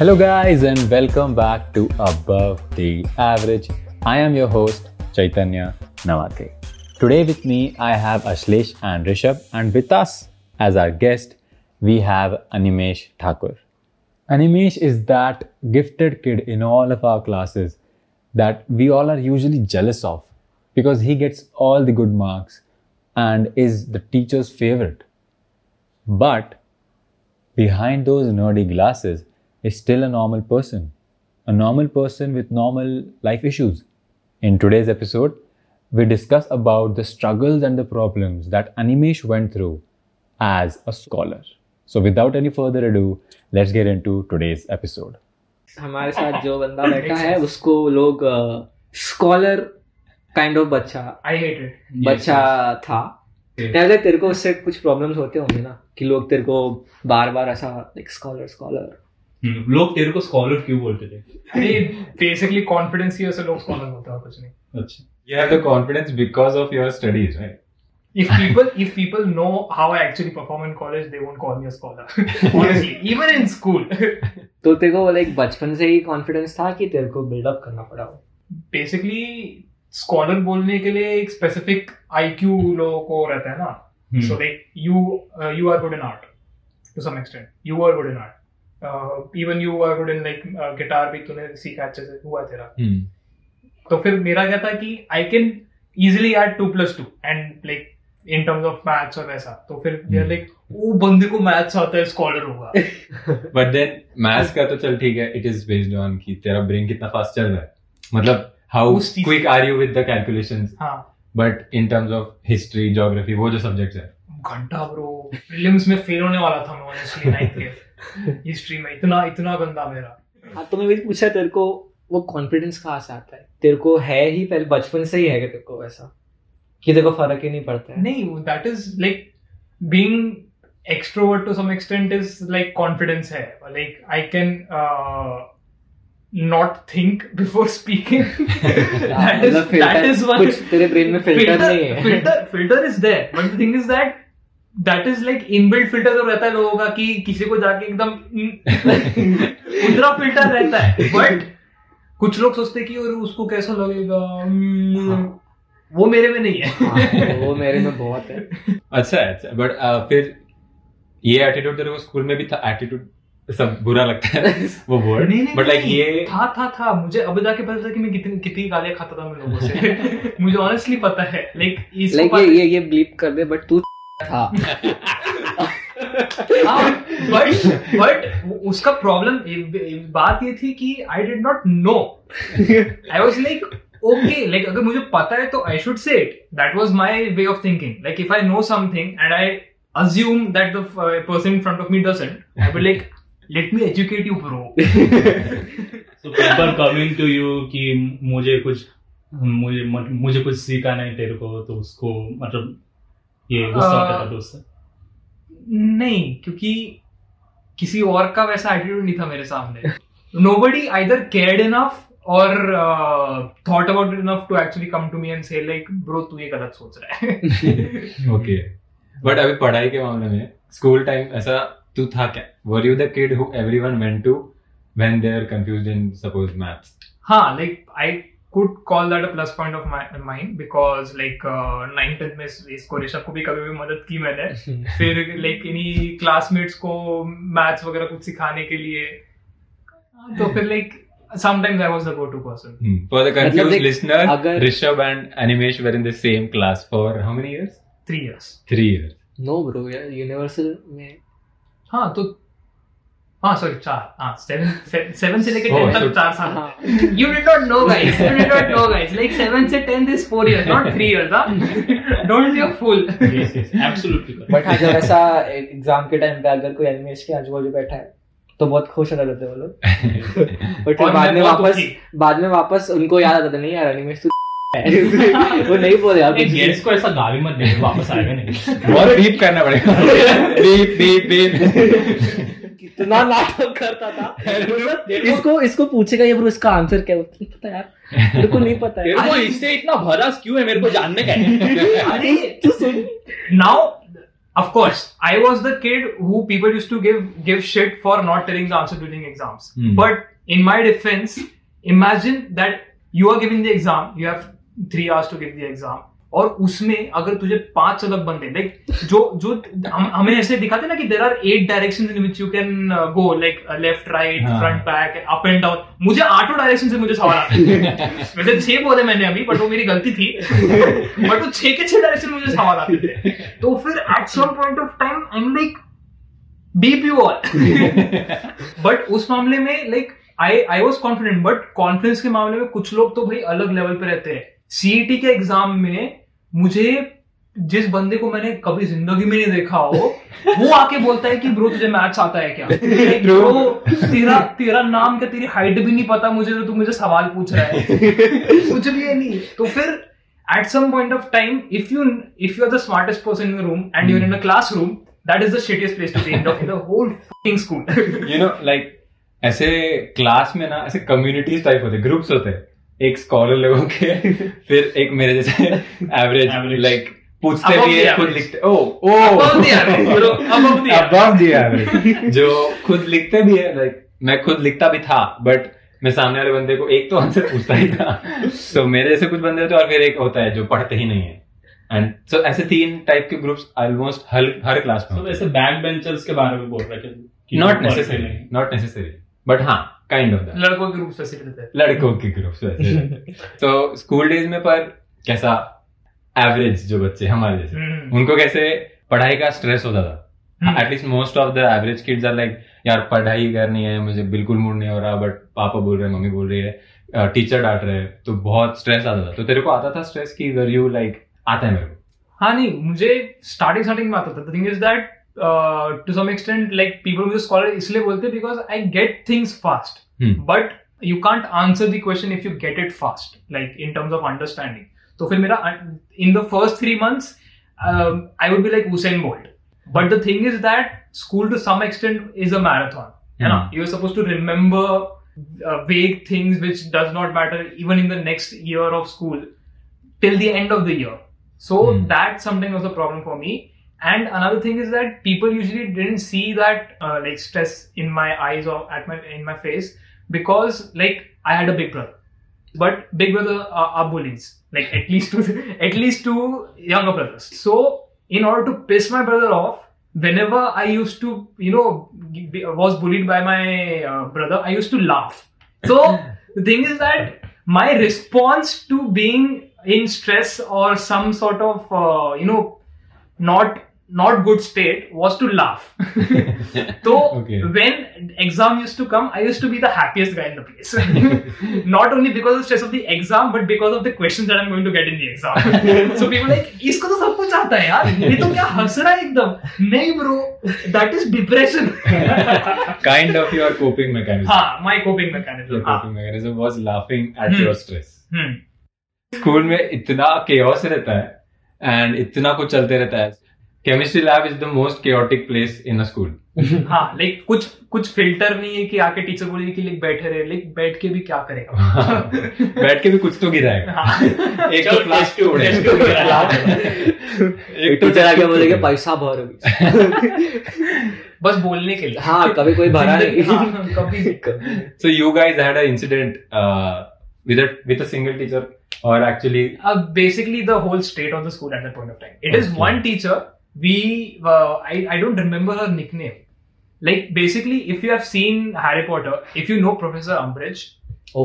Hello, guys, and welcome back to Above the Average. I am your host, Chaitanya Nawate. Today, with me, I have Ashlesh and Rishabh, and with us as our guest, we have Animesh Thakur. Animesh is that gifted kid in all of our classes that we all are usually jealous of because he gets all the good marks and is the teacher's favorite. But behind those nerdy glasses is still a normal person, a normal person with normal life issues. In today's episode, we discuss about the struggles and the problems that Animesh went through as a scholar. So without any further ado, let's get into today's episode. हमारे साथ जो बंदा बैठा है उसको लोग scholar kind of बच्चा I hate it बच्चा था पहले तेरे को उससे कुछ प्रॉब्लम्स होते होंगे ना कि लोग तेरे को बार बार ऐसा लाइक स्कॉलर स्कॉलर हम्म, लोग तेरे को स्कॉलर क्यों बोलते थे अरे बेसिकली कॉन्फिडेंस की वजह से लोग स्कॉलर होता है कुछ नहीं अच्छा you have the confidence because of your studies right if people if people know how I actually perform in college they won't call me a scholar honestly even in school तो तेरे को like बचपन से ही confidence था कि तेरे को buildup करना पड़ा basically स्कॉलर बोलने के लिए एक स्पेसिफिक आईक्यू लोगों को रहता है ना Hmm. so like you uh, you are good in art to some extent you are good even you are good in like guitar भी तूने सीखा अच्छे से हुआ तेरा। हम्म। तो फिर मेरा क्या था कि I can easily add two plus two and like in terms of maths और वैसा। तो फिर यार लाइक वो बंदे को मैथ्स आता है स्कॉलर होगा। बट देन मैथ्स का तो चल ठीक है इट इज़ बेस्ड ऑन कि तेरा ब्रेन कितना फास्ट चल रहा है। मतलब how quick are you with the calculations हाँ। But in terms of history geography वो जो सब्जेक्ट है। घंटा ब्रो प्रीलिम्स में फेल होने वाला था मैं ऑनेस्टली नाइंथ के। हिस्ट्री में इतना इतना गंदा मेरा। हाँ तो मैं वही पूछा तेरे को वो कॉन्फिडेंस कहाँ से आता है? तेरे को है ही पहले बचपन से ही है तेरे को ऐसा कि तेरे को फ़र्क ही नहीं पड़ता है? नहीं that is like being extrovert to some extent is like confidence है। Like I can not think before speaking that is that is one तेरे ब्रेन में फ़िल्टर नहीं है। Filter filter is there that is like inbuilt filter जो रहता है लोगों का कि किसी को जाके एकदम उतना फ़िल्टर रहता है। बट कुछ लोग सोचते कि और उसको कैसा लगेगा? हाँ। वो मेरे में नहीं है। हाँ, वो मेरे में बहुत है। अच्छा है अच्छा बट फिर ये एटीट्यूड तेरे को स्कूल में भी था एटीट्यूड सब बुरा लगता है वो वर्ड नहीं नहीं बट लाइक ये था था था। मुझे अब जाके पता था कि मैं कितनी कितनी गालियाँ खाता था मैं लोगों से। मुझे ऑनेस्टली पता है। लाइक लाइक ये ये ये ब्लीप कर दे बट तू था। बट बट उसका प्रॉब्लम बात ये थी कि I did not know I was like okay like अगर मुझे पता है तो I should say it that was my way of thinking like if I know something and I assume that the uh, person in front of me doesn't i will like let me educate you bro. So people coming to you कि मुझे कुछ मुझे मुझे कुछ सीखा नहीं तेरे को तो उसको मतलब ये गुस्सा आता था दोस्त नहीं क्योंकि किसी और का वैसा एटीट्यूड नहीं था मेरे सामने। Either cared enough or uh, thought about it enough to actually come to me and say like bro तू ये गलत सोच रहा है। ओके बट अभी पढ़ाई के मामले में स्कूल टाइम ऐसा तू था क्या? Were you the kid who everyone went to when they are confused in suppose maths हाँ like I could call that a plus point of my mine because like nine tenth में इस- इसको ऋषभ को भी कभी भी मदद की मैंने। फिर लाइक इन्हीं क्लासमेट्स को मैथ्स वगैरह कुछ सिखाने के लिए। तो फिर like sometimes I was the go-to person. For the मतलब कंफ्यूज देख, लिसनर अगर- Rishabh and Animesh were in the same class for how many years Three years. 3 years no bro यार यूनिवर्सल में हाँ तो हाँ सॉरी चार हाँ सेवन सेवन से लेकर Oh, टेन तक चार साल हाँ You did not know, guys. You did not know, guys. Like seven से not three years, huh? Don't be a fool. yes yes absolutely correct. But हाँ जब ऐसा एग्ज़ाम के टाइम पे अगर कोई एनिमेश के आजू बाजू बैठा है तो बहुत खुश हो जाते हैं वो लोग बट फिर बाद में वापस बाद में वापस उनको याद आता था नहीं यार एनिमेश तू वो नहीं बोले भी। गेट्स को ऐसा गाली मत दे वापस आएगा नहीं और बीप करना पड़ेगा बीप बीप बीप कितना नाटक करता था मतलब इसको इसको पूछेगा ये ब्रो इसका आंसर क्या है नहीं पता यार मेरे को नहीं पता है को इससे इतना भरास क्यों है मेरे को जानने का है अरे तू सुन now of course, I was the kid who people used to give give shit for not telling the answer during exams. Hmm. But in my defense, imagine that you are giving the exam, you have three hours to give the exam. और उसमें अगर तुझे पाँच अलग बंदे like जो जो हम, हमें ऐसे दिखाते ना कि there are eight direction in which you can go like left right हाँ. Front back up and down मुझे आठों डायरेक्शन से मुझे सवाल आते थे वैसे छह बोले मैंने अभी बट वो मेरी गलती थी। बट वो छह के छह डायरेक्शन मुझे सवाल आते थे। तो फिर at some point of time I am like beep you all but उस मामले में like I I was confident but confidence के मामले में कुछ लोग तो भाई अलग लेवल पे रहते हैं। सीईटी के एग्ज़ाम में मुझे जिस बंदे को मैंने कभी ज़िंदगी में नहीं देखा हो वो आके बोलता है कि ब्रो तुझे मैच आता है क्या? ब्रो तेरा तेरा नाम क्या तेरी हाइट भी नहीं पता मुझे तो तू मुझे सवाल पूछ रहा है। कुछ भी है नहीं। तो फिर at some point of time if you if you are the smartest person in room and you're in class room that is the shittiest place to in the whole school you know like ऐसे class में ना ऐसे communities type होते groups होते हैं एक scholar लोगों के फिर एक मेरे जैसे एवरेज लाइक पूछते भी है खुद लिखते oh O. Above the average जो खुद लिखते भी है लाइक मैं खुद लिखता भी था बट मैं सामने वाले बंदे को एक तो आंसर पूछता ही था। तो मेरे जैसे कुछ बंदे होते और फिर एक होता है जो पढ़ते ही नहीं है। एंड सो ऐसे तीन टाइप के ग्रुप्स ऑलमोस्ट हर हर क्लास में तो वैसे बैक बेंचर्स के बारे में बोल रहे थे not necessary not necessary but हाँ काइंड ऑफ़ दैट लड़कों के रूप से रहते हैं। लड़कों के ग्रुप्स वैसे तो स्कूल डेज़ में पर कैसा एवरेज जो बच्चे हमारे जैसे हम्म। उनको कैसे पढ़ाई का स्ट्रेस होता था। At least most of the average kids are like यार पढ़ाई करनी है मुझे बिल्कुल मूड नहीं हो रहा बट पापा बोल रहे हैं मम्मी बोल रही है टीचर डांट रहे हैं तो बहुत स्ट्रेस आता था। तो तेरे को आता था स्ट्रेस की वर यू लाइक आता है मेरे को? हाँ नहीं मुझे स्टार्टिंग स्टार्टिंग में आता था। Thing is that to some extent like people मुझे स्कॉलर इसलिए बोलते because I get things fast Hmm. But you can't answer the question if you get it fast like in terms of understanding तो फिर मेरा in the first three months I would be like Usain Bolt but the thing is that school to some extent is a marathon है ना Hmm. You are suppose to remember vague things which does not matter even in the next year of school till the end of the year. So Hmm. that something was a problem for me. And another thing is that people usually didn't see that uh, like stress in my eyes or at my in my face because like I had a big brother. But big brother are, are bullies. Like at least two at least two younger brothers. So in order to piss my brother off, whenever I used to you know be, was bullied by my uh, brother, I used to laugh. So the thing is that my response to being in stress or some sort of uh, you know not not good state was to laugh. so Okay. when exam used to come, I used to be the happiest guy in the place. not only because of the stress of the exam, but because of the questions that I'm going to get in the exam. so people like, इसको तो सब कुछ आता है यार ये तो क्या हंस रहा है एकदम नहीं bro that is depression kind of your coping mechanism हाँ my coping your mechanism coping mechanism was laughing at Hmm. your stress hmm school में इतना केओस रहता है एंड इतना कुछ चलते रहता है chemistry lab is the most chaotic place in a school हाँ लाइक कुछ कुछ फ़िल्टर नहीं है कि आके टीचर बोले कि लाइक बैठे रहे लाइक बैठ के भी क्या करेगा बैठ के भी कुछ तो गिराएगा हाँ। एक तो फ्लास्क क्यों बोले पैसा भर बस बोलने के लिए। हाँ कभी कोई भरा so you guys had incident with single teacher और actually basically the whole state on the school at the point of time it is one teacher We uh, I I don't remember her nickname. Like basically, if you have seen Harry Potter, if you know Professor Umbridge,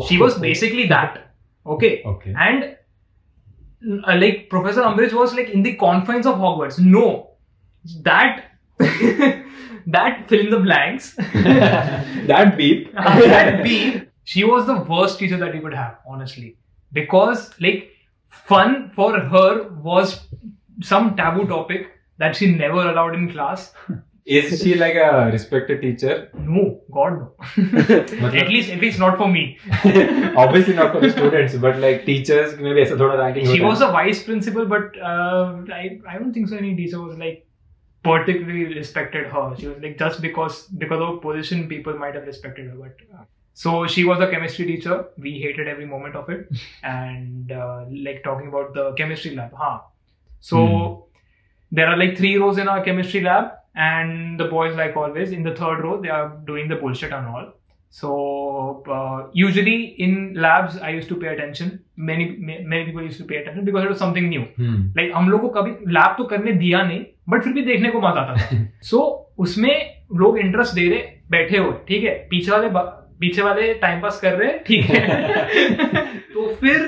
she was basically that. Okay. okay, And uh, like Professor Umbridge was like in the confines of Hogwarts. No, that that fill in the blanks. that beep. that beep, she was the worst teacher that you could have, honestly. Because like fun for her was some taboo topic that she never allowed in class. Is she like a respected teacher? No, God no. at least at least not for me. Obviously not for the students, but like teachers में भी ऐसा थोड़ा ranking She होता was है. a vice principal, but uh, I I don't think so. Any teacher was like particularly respected her. She was like just because because of her position, people might have respected her. But uh, so she was a chemistry teacher. We hated every moment of it, and uh, like talking about the chemistry lab, huh? So Hmm. There are like three rows in our chemistry lab, and the boys, like always, in the third row, they are doing the bullshit and all. So uh, usually in labs, I used to pay attention. Many many people used to pay attention because it was something new. Hmm like हम लोग को कभी lab तो करने दिया नहीं but फिर भी देखने को मज़ा आता था सो उसमें लोग इंटरेस्ट दे रहे बैठे हुए ठीक है पीछे वाले पीछे वाले टाइम पास कर रहे ठीक है तो फिर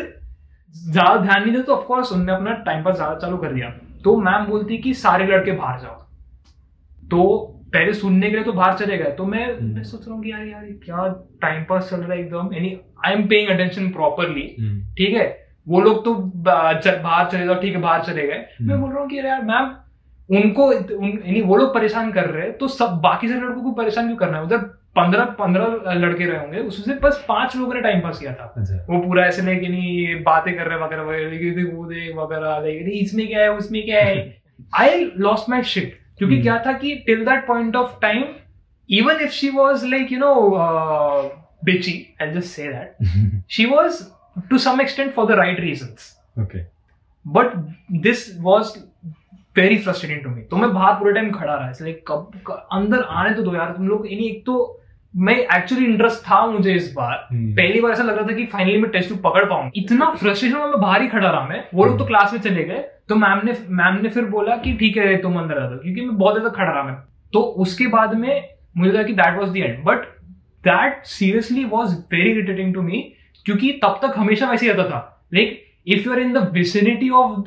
ज़्यादा ध्यान नहीं दे तो ऑफकोर्स उनने अपना टाइम पास ज़्यादा चालू कर दिया तो मैम बोलती कि सारे लड़के बाहर जाओ। तो पहले सुनने के लिए तो बाहर चले गए। तो मैं मैं सोच रहा हूँ कि यार यार क्या टाइम पास चल रहा है एकदम। यानी I am paying attention properly hmm. ठीक है? वो लोग तो बाहर चले जाओ। ठीक है बाहर चले गए। मैं बोल रहा हूँ कि यार मैम उनको यानी वो लोग परेशान कर रहे हैं तो सब बाकी सारे लड़कों को परेशान क्यों करना है? उधर पंद्रह पंद्रह लड़के रहे होंगे उसमें बस पाँच लोगों ने टाइम पास किया था। अच्छा। वो पूरा ऐसे नहीं कि नहीं बातें कर रहे वगैरह वगैरह देख वगैरह इसमें क्या है उसमें क्या है? आई लॉस्ट माई शिट क्योंकि Hmm. क्या था कि till that point of time even if she was like you know bitchy i'll just say that she was to some extent for the right reasons. Okay but this very frustrating to me. तो मैं बाहर पूरे time खड़ा रहा like कब अंदर आने तो दो यार तुम लोग यानी एक तो मैं एक्चुअली इंटरेस्ट था मुझे इस बार। हम्म। पहली बार ऐसा लग रहा था कि फाइनली मैं टेस्ट पकड़ पाऊँगा इतना फ्रस्ट्रेशन में बाहर ही खड़ा रहा मैं। वो लोग hmm. तो क्लास में चले गए। तो मैम ने मैम ने फिर बोला कि ठीक है तुम अंदर आ जाओ क्योंकि मैं बहुत ज़्यादा खड़ा रहा मैं। तो उसके बाद में मुझे लगा कि that was the end but that seriously was very irritating to me क्योंकि तब तक हमेशा वैसे ही रहता था। Like if you are in the vicinity of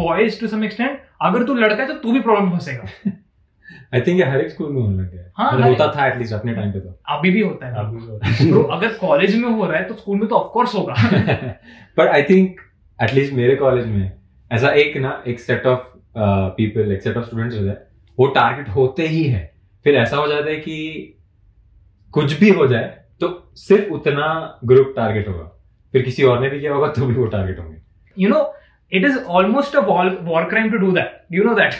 boys to some extent अगर तू लड़का है तो तू भी प्रॉब्लम फंसेगा। आई थिंक ये हर एक स्कूल में होने लग गया है। हाँ, मतलब होता था एटलीस्ट अपने टाइम पे तो। अभी भी होता है। अभी तो- तो अगर कॉलेज में हो रहा है तो स्कूल में तो ऑफकोर्स होगा। But I think at least मेरे कॉलेज में ऐसा एक ना एक सेट ऑफ़ पीपल एक सेट ऑफ़ स्टूडेंट्स होता है वो टारगेट होते ही है। फिर ऐसा हो जाता है कि कुछ भी हो जाए तो सिर्फ़ उतना ग्रुप टारगेट होगा। फिर किसी और ने भी किया होगा तो भी वो टारगेट होंगे। You know it is almost a war, war crime to do that you know that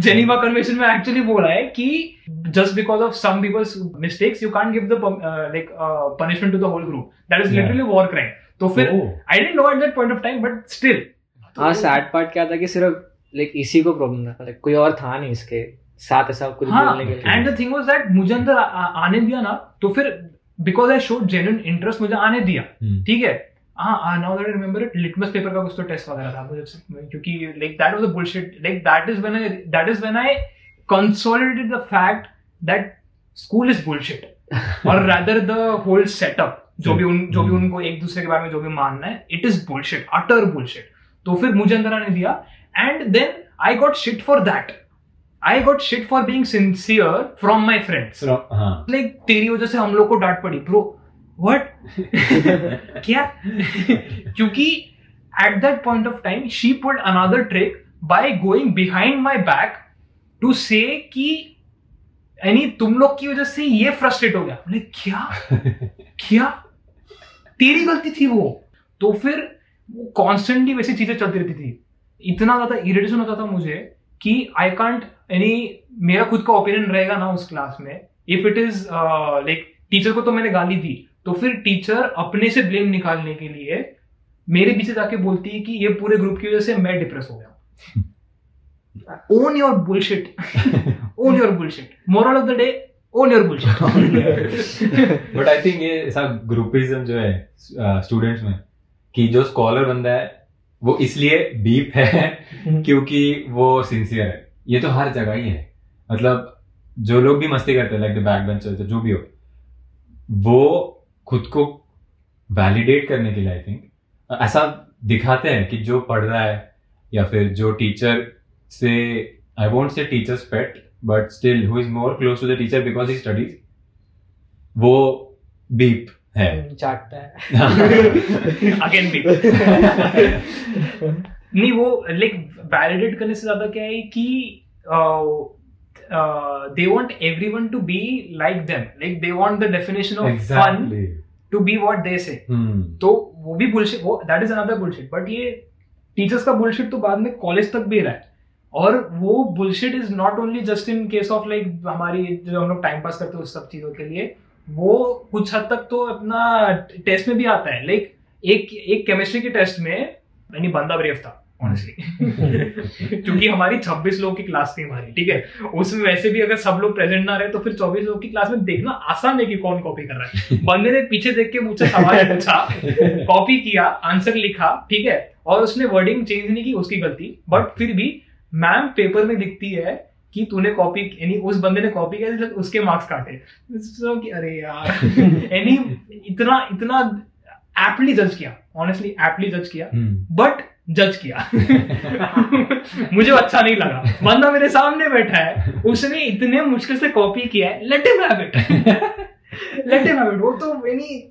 geneva convention में actually बोला है कि just because of some people's mistakes you can't give the uh, like uh, punishment to the whole group that is literally Yeah. war crime तो फिर Oh. I didn't know at that point of time but still हाँ sad part क्या था कि सिर्फ़ like इसी को problem था लाइक कोई और था नहीं इसके साथ ऐसा कुछ हाँ बोलने के लिए and the thing was that मुझे अंदर आने दिया ना तो फिर because I showed genuine interest मुझे आने दिया हम्म। ठीक है हाँ now that I remember it litmus paper का कुछ तो टेस्ट वगैरह था मुझे क्योंकि like that was a bullshit like that is when I that is when I consolidated the fact that school is bullshit और रादर द होल सेटअप जो भी उन जो भी हम्म। उनको एक दूसरे के बारे में जो भी मानना है it is bullshit utter bullshit तो फिर मुझे अंदर आने दिया and then I got shit for that I got shit for being sincere from my friends like तेरी वजह से हम लोग को डांट पड़ी ब्रो व्हाट क्या? क्योंकि at that point of time she put another trick by going behind my back to say कि यानी तुम लोग की वजह से ये फ्रस्ट्रेट हो गया। मैंने क्या? क्या? तेरी गलती थी वो? तो फिर वो कॉन्स्टेंटली वैसी चीज़ें चलती रहती थी। इतना ज़्यादा इरिटेशन होता था मुझे कि आई कांट यानी मेरा खुद का ओपिनियन रहेगा ना उस क्लास में। If it is like teacher को तो मैंने गाली दी। तो फिर टीचर अपने से ब्लेम निकालने के लिए मेरे पीछे जाके बोलती है कि ये पूरे ग्रुप की वजह से मैं डिप्रेस हो गया own your bullshit own your bullshit moral of the day own your bullshit but I think ये ऐसा ग्रुपिज्म जो है स्टूडेंट्स में कि जो स्कॉलर बंदा है वो इसलिए बीप है क्योंकि वो सिंसियर है। ये तो हर जगह ही है। मतलब जो लोग भी मस्ती करते हैं लाइक द बैक बेंचर्स जो भी हो वो खुद को वैलिडेट करने के लिए आई थिंक ऐसा दिखाते हैं कि जो पढ़ रहा है या फिर जो टीचर से I won't say teacher's pet but still who is more close to the teacher because he studies वो बीप है. चाटता है। अगेन भी नहीं वो लाइक वैलिडेट करने से ज़्यादा क्या है कि they want everyone to be like them like they want the definition of fun exactly to be what they say hmm तो वो भी बुलशिट वो that is another bullshit but ये टीचर्स का बुलशिट तो बाद में कॉलेज तक भी रहा है। और वो bullshit is not only just in case of like हमारी जो हम लोग टाइम पास करते हैं उस सब चीज़ों के लिए वो कुछ हद तक तो अपना टेस्ट में भी आता है। लाइक एक एक केमिस्ट्री के टेस्ट में यानी बंदा ब्रेव था। ऑनेस्टली क्योंकि हमारी 26 लोग की क्लास थी हमारी ठीक है? उसमें वैसे भी अगर सब लोग प्रेजेंट ना रहे तो फिर 24 लोग की क्लास में देखना आसान है कि कौन कॉपी कर रहा है। बंदे ने पीछे देख के मुझसे सवाल पूछा कॉपी किया आंसर लिखा ठीक है? और उसने वर्डिंग चेंज नहीं की उसकी गलती। बट फिर भी मैम पेपर में लिखती है कि तूने कॉपी यानी उस बंदे ने कॉपी किया उसके मार्क्स काटे। So कि अरे यार। यानी इतना इतना एप्टली जज किया ऑनेस्टली एप्टली जज किया। हम्म। बट जज किया। मुझे अच्छा नहीं लगा। बंदा मेरे सामने बैठा है, उसने इतने मुश्किल से कॉपी किया है let him have let him have वो तो यानी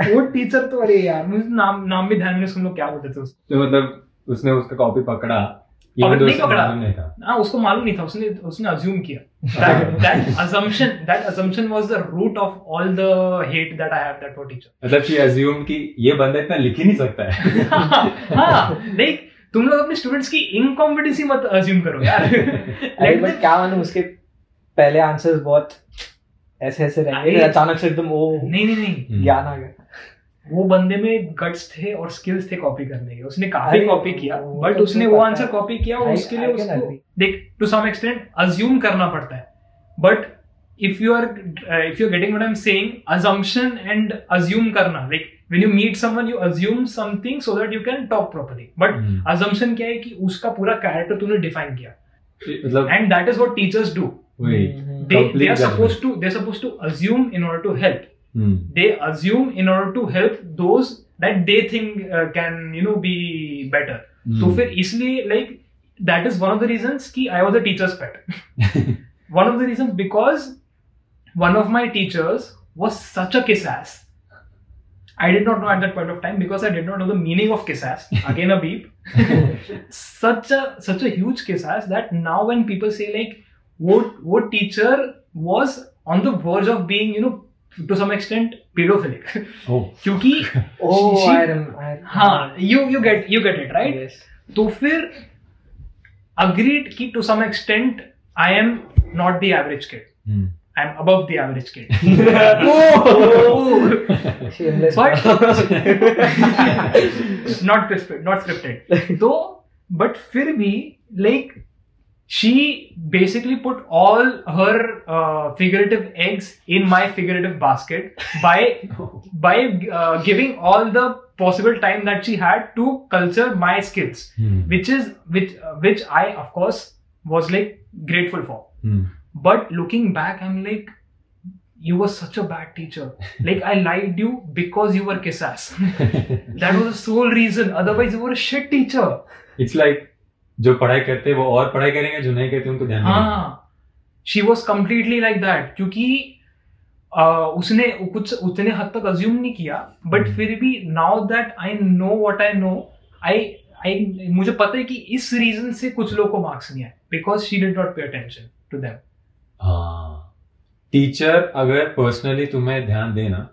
वो टीचर तो अरे यार, मुझे नाम नाम भी ध्यान में हम क्या बोलते थे उसको? तो मतलब उसने उसका कॉपी पकड़ा पकड़- नहीं पकड़ा। हाँ उसको मालूम नहीं था उसने उसने अज्यूम किया। That that assumption that assumption was the root of all the hate that I have that for मतलब शी अज्यूम कि ये बंदा इतना लिख ही नहीं सकता है। हाँ लाइक तुम लोग अपने स्टूडेंट्स की इनकॉम्पिटेंसी मत अज्यूम करो यार। अरे बट क्या मालूम उसके पहले आंसर्स बहुत ऐसे ऐसे रहेंगे अचानक से एकदम वो नहीं नहीं नहीं। ज्ञान आ गया। वो बंदे में गट्स थे और स्किल्स थे कॉपी करने के उसने काफ़ी कॉपी किया बट तो उसने वो आंसर कॉपी किया और उसके लिए उसको देख टू सम एक्सटेंट अज्यूम करना पड़ता है। But if you are if you getting what I am saying assumption and assume करना like when you meet someone you assume something so that you can talk properly but. Assumption क्या है कि उसका पूरा character तूने define किया। मतलब and that is what teachers do वही hmm, they to they are supposed judgment. to they're supposed to assume mm. they assume in order to help those that they think uh, can you know be better mm. so for easily like that is one of the reasons ki i was a teacher's pet one of the reasons because one of my teachers was such a kiss ass I did not know at that point of time because I did not know the meaning of kiss ass. Again a beep. such a such a huge kiss ass that now when people say like what what teacher was on the verge of being, you know, to some extent pedophilic क्योंकि तो फिर agreed की to some extent I am not the average के I am above the average kid but not not scripted तो but फिर भी like she basically put all her uh, figurative eggs in my figurative basket by by uh, giving all the possible time that she had to culture my skills hmm. which is which uh, which i of course was like grateful for hmm. but looking back i'm like you were such a bad teacher. Like I lied you because you were kissas. that was the sole reason. Otherwise, you were a shit teacher. It's like जो पढ़ाई करते हैं वो और पढ़ाई करेंगे जो नहीं करते उनको ध्यान हाँ। She was completely like that क्योंकि uh, उसने कुछ उतने हद तक अज्यूम नहीं किया बट हम्म। फिर भी now that I know what I know I I मुझे पता है कि इस रीजन से कुछ लोगों को मार्क्स नहीं आए because she did not pay attention to them हाँ। टीचर अगर पर्सनली तुम्हें ध्यान देना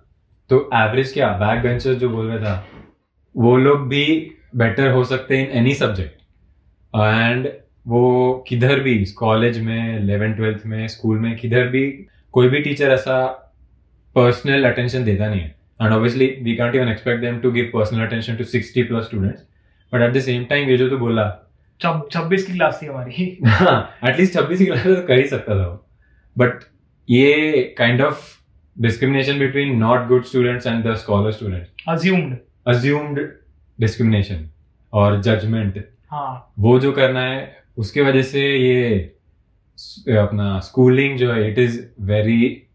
तो एवरेज क्या बैक बेंचर जो बोल रहा था वो लोग भी बेटर हो सकते हैं इन एनी सब्जेक्ट एंड वो किधर भी कॉलेज में इलेवन ट्वेल्थ में स्कूल में किधर भी कोई भी टीचर ऐसा पर्सनल अटेंशन देता नहीं है। And obviously we can't even expect them to give personal attention to sixty plus students but at the same time ये जो तू बोला छब्बीस की क्लास थी हमारी। हाँ एटलीस्ट छब्बीस की क्लास तो कर ही सकता था वो। बट ये kind of discrimination between not good students and the scholar student assumed assumed discrimination और जजमेंट हाँ। वो जो करना है उसके वजह से ये अपना स्कूलिंग जो है it is very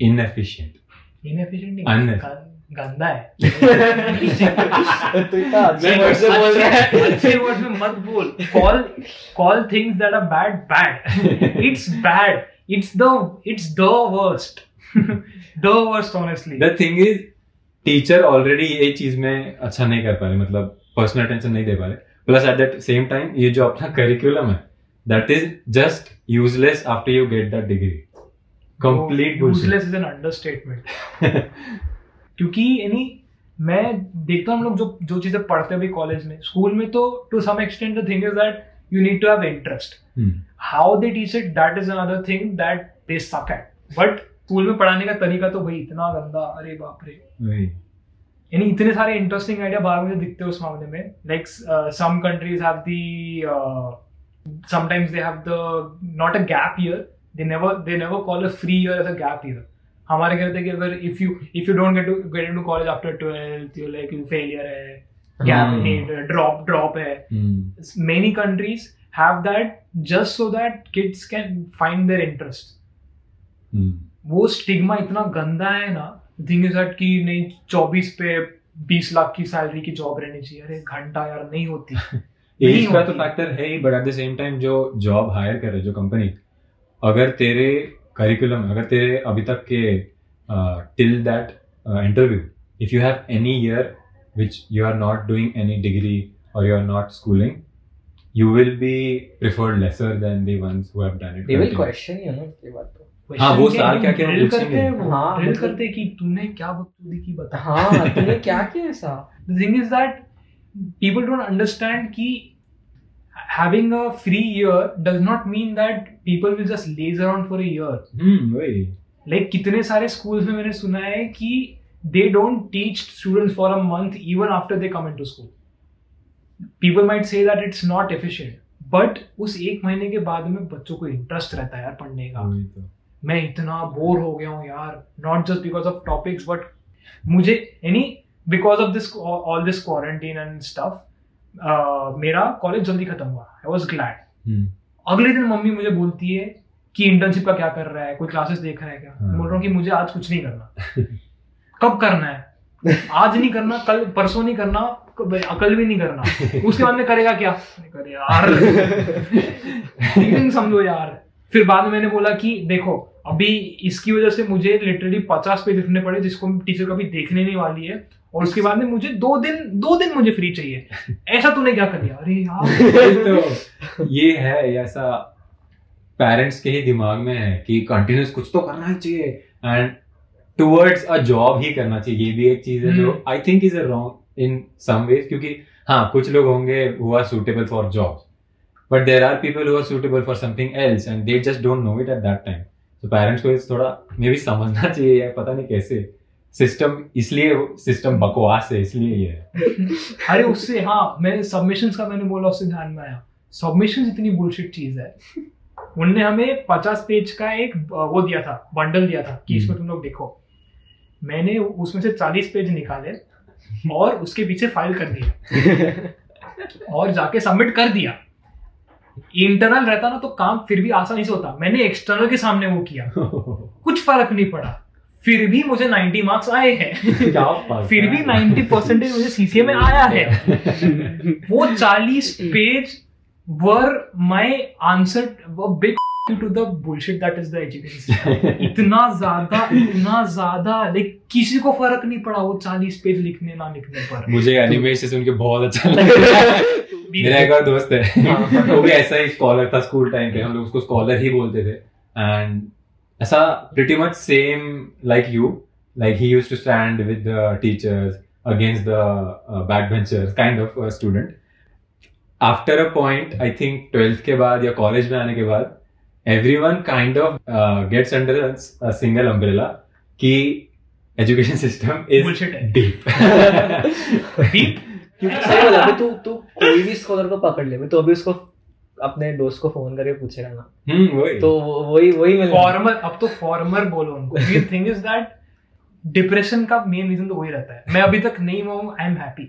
inefficient inefficient नहीं गंदा है। तू इतना अच्छे वर्ड से बोल रहा है। अच्छे वर्ड में मत बोल। Call call things that are bad bad it's bad it's the it's the worst the worst honestly the thing is teacher already ये चीज़ में अच्छा नहीं कर पा रहे मतलब पर्सनल अटेंशन नहीं दे पा रहे। Plus at that same time ये जो अपना करिकुलम है that is just useless after you get that degree complete useless is an understatement क्योंकि यानी मैं देखता हूँ हम लोग जो जो चीज़ें पढ़ते भी कॉलेज में। स्कूल में तो to some extent the thing is that you need to have interest how they teach it that is another thing that they suck at but school में पढ़ाने का तरीका तो भाई इतना गंदा अरे बाप रे। यानी इतने सारे इंटरेस्टिंग आइडिया बार मुझे दिखते उस मामले में। Like some countries have the sometimes they have the not a gap year they never they never call a free year as a gap year हमारे कहते हैं कि अगर if you if you don't get to get into college after 12th you like you failure है gap drop drop है। Many countries have that just so that kids can find their interest वो stigma इतना गंदा है ना thing is नहीं चौबीस पे बीस लाख की सैलरी की जॉब रहनी चाहिए। अरे घंटा यार नहीं होती। तो फैक्टर है ही but at the same time जो जॉब हायर कर रहे जो कंपनी अगर तेरे करिकुलम अगर तेरे अभी तक के till that interview if you have any year which you are not doing any degree और you are not schooling you will be preferred lesser than the ones who have done it they will question you know ये बात तो। हाँ, वो साल क्या क्या-क्या drill पूछेंगे। करते हैं हाँ, drill मतलब- करते कि तूने क्या बकचोदी की बता हाँ तूने क्या किया ऐसा? The thing is that people don't understand कि having a free year does not mean that people will just laze around for a year. हम्म वही। लाइक कितने सारे स्कूल्स में मैंने सुना है कि they don't teach students for a month even after they come into school people might say that it's not efficient but उस एक महीने के बाद में बच्चों को इंटरेस्ट रहता है यार पढ़ने का। मैं इतना बोर हो गया हूँ यार not just because of topics but मुझे यानी because of this all this quarantine and stuff मेरा कॉलेज जल्दी खत्म हुआ। आई वॉज़ ग्लैड अगले दिन मम्मी मुझे बोलती है कि इंटर्नशिप का क्या कर रहा है कोई क्लासेस देख रहा है क्या? हाँ। बोल रहा हूँ कि मुझे आज कुछ नहीं करना। कब करना है? आज नहीं करना कल परसों नहीं करना कब- कल भी नहीं करना। उसके बाद में करेगा क्या? कहा, यार। समझो यार। फिर बाद में मैंने बोला कि देखो अभी इसकी वजह से मुझे लिटरली पचास पेज लिखने पड़े जिसको टीचर कभी देखने नहीं वाली है। और उसके बाद में मुझे दो दिन दो दिन मुझे फ्री चाहिए। ऐसा तूने क्या कर लिया? अरे यार। तो ये है ऐसा पेरेंट्स के ही दिमाग में है कि कंटिन्यूस कुछ तो करना ही चाहिए। एंड टुवर्ड्स अ जॉब ही करना चाहिए ये भी एक चीज़ है जो। I think is a wrong in some ways क्योंकि हाँ कुछ लोग होंगे who are suitable for job but there are people who are suitable for something else and they just don't know it at that time तो parents को थोड़ा मे भी समझना चाहिए या पता नहीं कैसे। सिस्टम इसलिए सिस्टम बकवास है इसलिए ये है। अरे उससे हाँ मैं सबमिशन का मैंने बोला उससे ध्यान में आया। सबमिशन इतनी बुलशिट चीज़ है। उनने हमें पचास पेज का एक वो दिया था बंडल दिया था कि इसमें तुम लोग देखो। मैंने उसमें से चालीस पेज निकाले और उसके पीछे फ़ाइल कर दिया। और जाके सबमिट कर दिया। इंटरनल रहता ना तो काम फिर भी आसानी से होता। मैंने एक्सटर्नल के सामने वो किया। कुछ फ़र्क नहीं पड़ा। फिर भी मुझे 90 मार्क्स आए हैं। फिर भी है? 90 परसेंटेज मुझे सीसीए में आया है। वो 40 page were my answer big to the the education इतना ज़्यादा इतना ज़्यादा लाइक किसी को फ़र्क नहीं पड़ा वो 40 पेज लिखने ना लिखने पर। मुझे एनिमे से सुन के बहुत अच्छा लगा। मेरा एक और दोस्त है। वो भी ऐसा ही स्कॉलर था स्कूल टाइम पे। हम लोग उसको स्कॉलर ही बोलते थे। एंड ऐसा much same like you like he used to stand with the teachers against the uh, backbenchers kind of a student. After a point i think 12th के बाद या कॉलेज में आने के बाद everyone kind of gets under under single umbrella single umbrella कि education system is deep? क्योंकि सही अभी तू तू कोई भी स्कॉलर को पकड़ ले तो अभी उसको अपने दोस्त को फ़ोन करके पूछेगा ना। हम्म वही। तो वही वही मिलेगा फॉर्मर अब तो फॉर्मर बोलो उनको। थिंग इज़ दैट डिप्रेशन का मेन रीजन तो वही रहता है। मैं अभी तक नहीं हूँ आई एम हैप्पी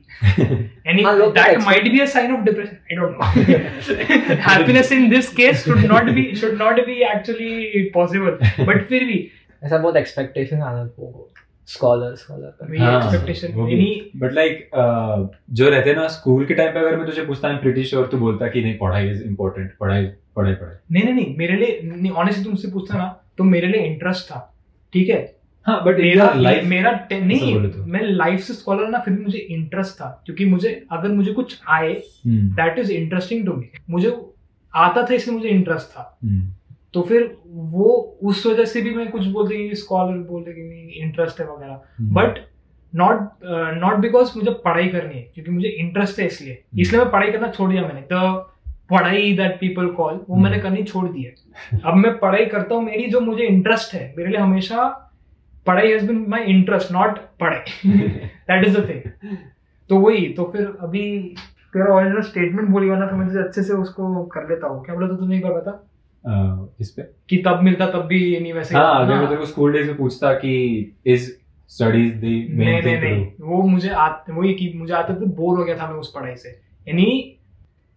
एनी लोग that might be a sign of depression I don't know happiness in this case should not be should not be actually possible but फिर भी ऐसा बहुत एक्सपेक्टेशन आना वो स्कॉलर स्कॉलर का। हाँ, एक्सपेक्टेशन एनी बट लाइक जो रहते हैं ना स्कूल के टाइम पे अगर मैं तुझे पूछता हूँ प्रिटी श्योर तू बोलता कि नहीं पढ़ाई इज़ इम्पोर्टेंट पढ़ाई पढ़ाई पढ़ाई। नहीं नहीं नहीं मेरे लिए नहीं ऑनेस्टली तुमसे पूछता ना तो मेरे लिए इंटरेस्ट था। ठीक है? हाँ बट मेरा लाइफ मेरा नहीं तो। मैं लाइफ से स्कॉलर ना फिर मुझे इंटरेस्ट था क्योंकि मुझे अगर मुझे कुछ आए that is interesting to me मुझे आता था इसलिए मुझे इंटरेस्ट था। तो फिर वो उस वजह से भी मैं कुछ बोलते कि स्कॉलर बोलते कि नहीं इंटरेस्ट है वगैरह। Hmm. But not not because मुझे पढ़ाई करनी है क्योंकि मुझे इंटरेस्ट है इसलिए। इसलिए मैं पढ़ाई करना छोड़ दिया मैंने। द पढ़ाई दैट पीपल कॉल वो मैंने करनी छोड़ दी है। अब मैं पढ़ाई करता हूँ मेरी जो मुझे इंटरेस्ट है मेरे लिए हमेशा पढ़ाई has been my interest not पढ़ाई. दैट इज़ द थिंग तो वही तो फिर अभी तेरा ओरिजिनल स्टेटमेंट बोलेगा ना तो मैं तुझे अच्छे से उसको कर लेता हूँ। क्या बोला था तूने एक बार बता? इस पे? कि तब मिलता तब भी नहीं वैसे हाँ। अगर हाँ। मैं तेरे को स्कूल डेज़ में पूछता कि is studies the main thing to नहीं वो मुझे आते वही कि मुझे आते थे बोर हो गया था मैं उस पढ़ाई से। यानी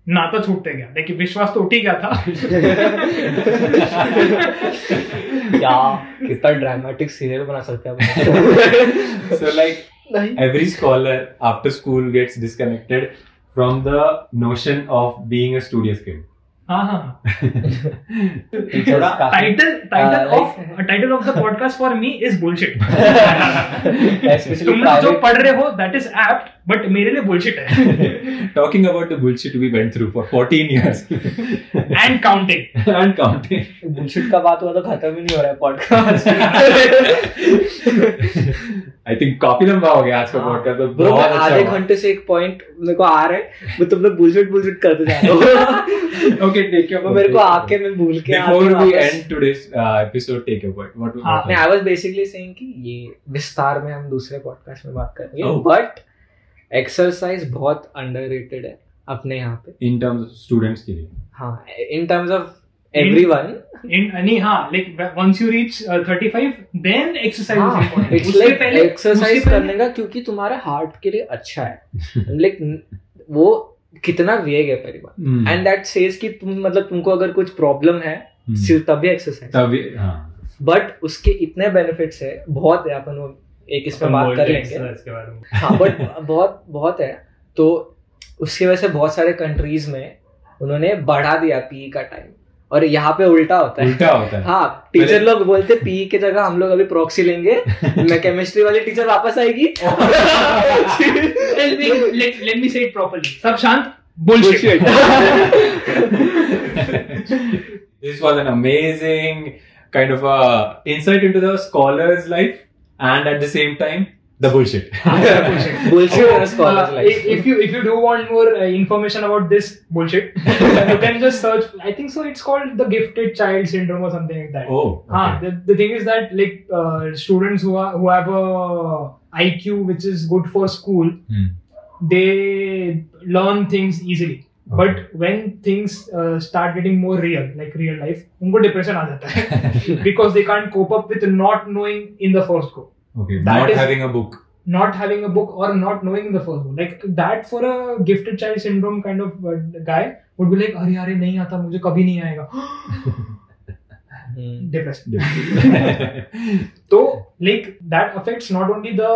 नाता छूटते गया। लेकिन विश्वास तो उठ ही गया था। क्या कितना ड्रामेटिक सीरियल बना सकते हैं so like every scholar after school gets disconnected from the notion of being a studious kid हाँ हाँ title title of title of the podcast for me is bullshit तुम जो पढ़ रहे हो दैट इज़ एप्ट बट मेरे लिए bullshit है। Talking about the bullshit we went through for 14 years. And counting and counting. Bullshit का बात हुआ तो खत्म ही नहीं हो रहा है पॉडकास्ट I think काफ़ी लंबा हो गया आज का पॉडकास्ट तो ब्रो बहुत अच्छा आधे घंटे से एक पॉइंट मेरे को आ रहा है वो तुम लोग बुलशिट बुलशिट करते जा रहे हो। Take your वो मेरे को आके मैं भूल के वापस- end today's uh, episode take your point. What हाँ, मैं आई वाज बेसिकली सेइंग कि ये विस्तार में हम दूसरे पॉडकास्ट में बात करेंगे Oh. बट एक्सरसाइज बहुत अंडररेटेड है अपने यहाँ पे। In terms of students के लिए। हाँ in terms of everyone in नहीं हाँ like once you reach 35 then exercise is important it's like exercise करने का क्योंकि तुम्हारे हार्ट के लिए अच्छा है। लाइक वो कितना वेग है परिवार Hmm. एंड दैट सेज कि तुम मतलब तुमको अगर कुछ प्रॉब्लम है Hmm. सिर्फ़ तभी एक्सरसाइज तभी हाँ। बट उसके इतने बेनिफिट्स है बहुत है अपन वो एक इसमें बात कर लेंगे। हाँ बट बहुत बहुत है। तो उसकी वजह से बहुत सारे कंट्रीज़ में उन्होंने बढ़ा दिया पी का टाइम और यहाँ पे उल्टा होता है। उल्टा होता है। हाँ टीचर लोग बोलते पी की जगह हम लोग अभी प्रॉक्सी लेंगे। मैं केमिस्ट्री वाली टीचर वापस आएगी। Let me say it properly सब शांत? Bullshit this was an amazing kind of a insight into the scholar's life and at the same time the bullshit bullshit on a scholar's Uh, life. if, if you if you do want more uh, information about this bullshit, you can just search. I think so. It's called the gifted child syndrome or something like that. oh Ah, okay. the, the thing is that like uh, students who are who have a IQ which is good for school, Hmm. they learn things easily. Okay. But when things uh, start getting more real, like real life, उनको depression आ जाता है because they can't cope up with not knowing in the first go. okay That not is- having a book not having a book or not knowing the first book like that for a gifted child syndrome kind of uh, guy would be like अरे अरे नहीं आता मुझे कभी नहीं आएगा Hmm. depressed तो like that affects not only the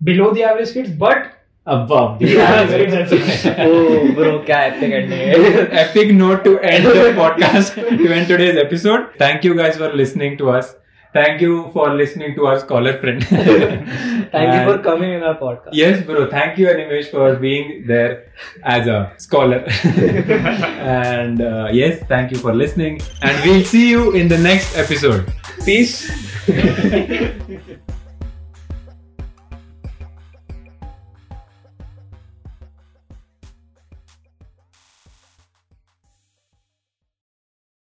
below the average kids but above the the average. average kids oh bro क्या epic ending है epic note to end the podcast to end today's episode thank you guys for listening to us thank you for listening to our scholar friend thank you for coming in our podcast Yes, bro. Thank you, Animesh, for being there as a scholar. and uh, yes, thank you for listening. And we'll see you in the next episode. peace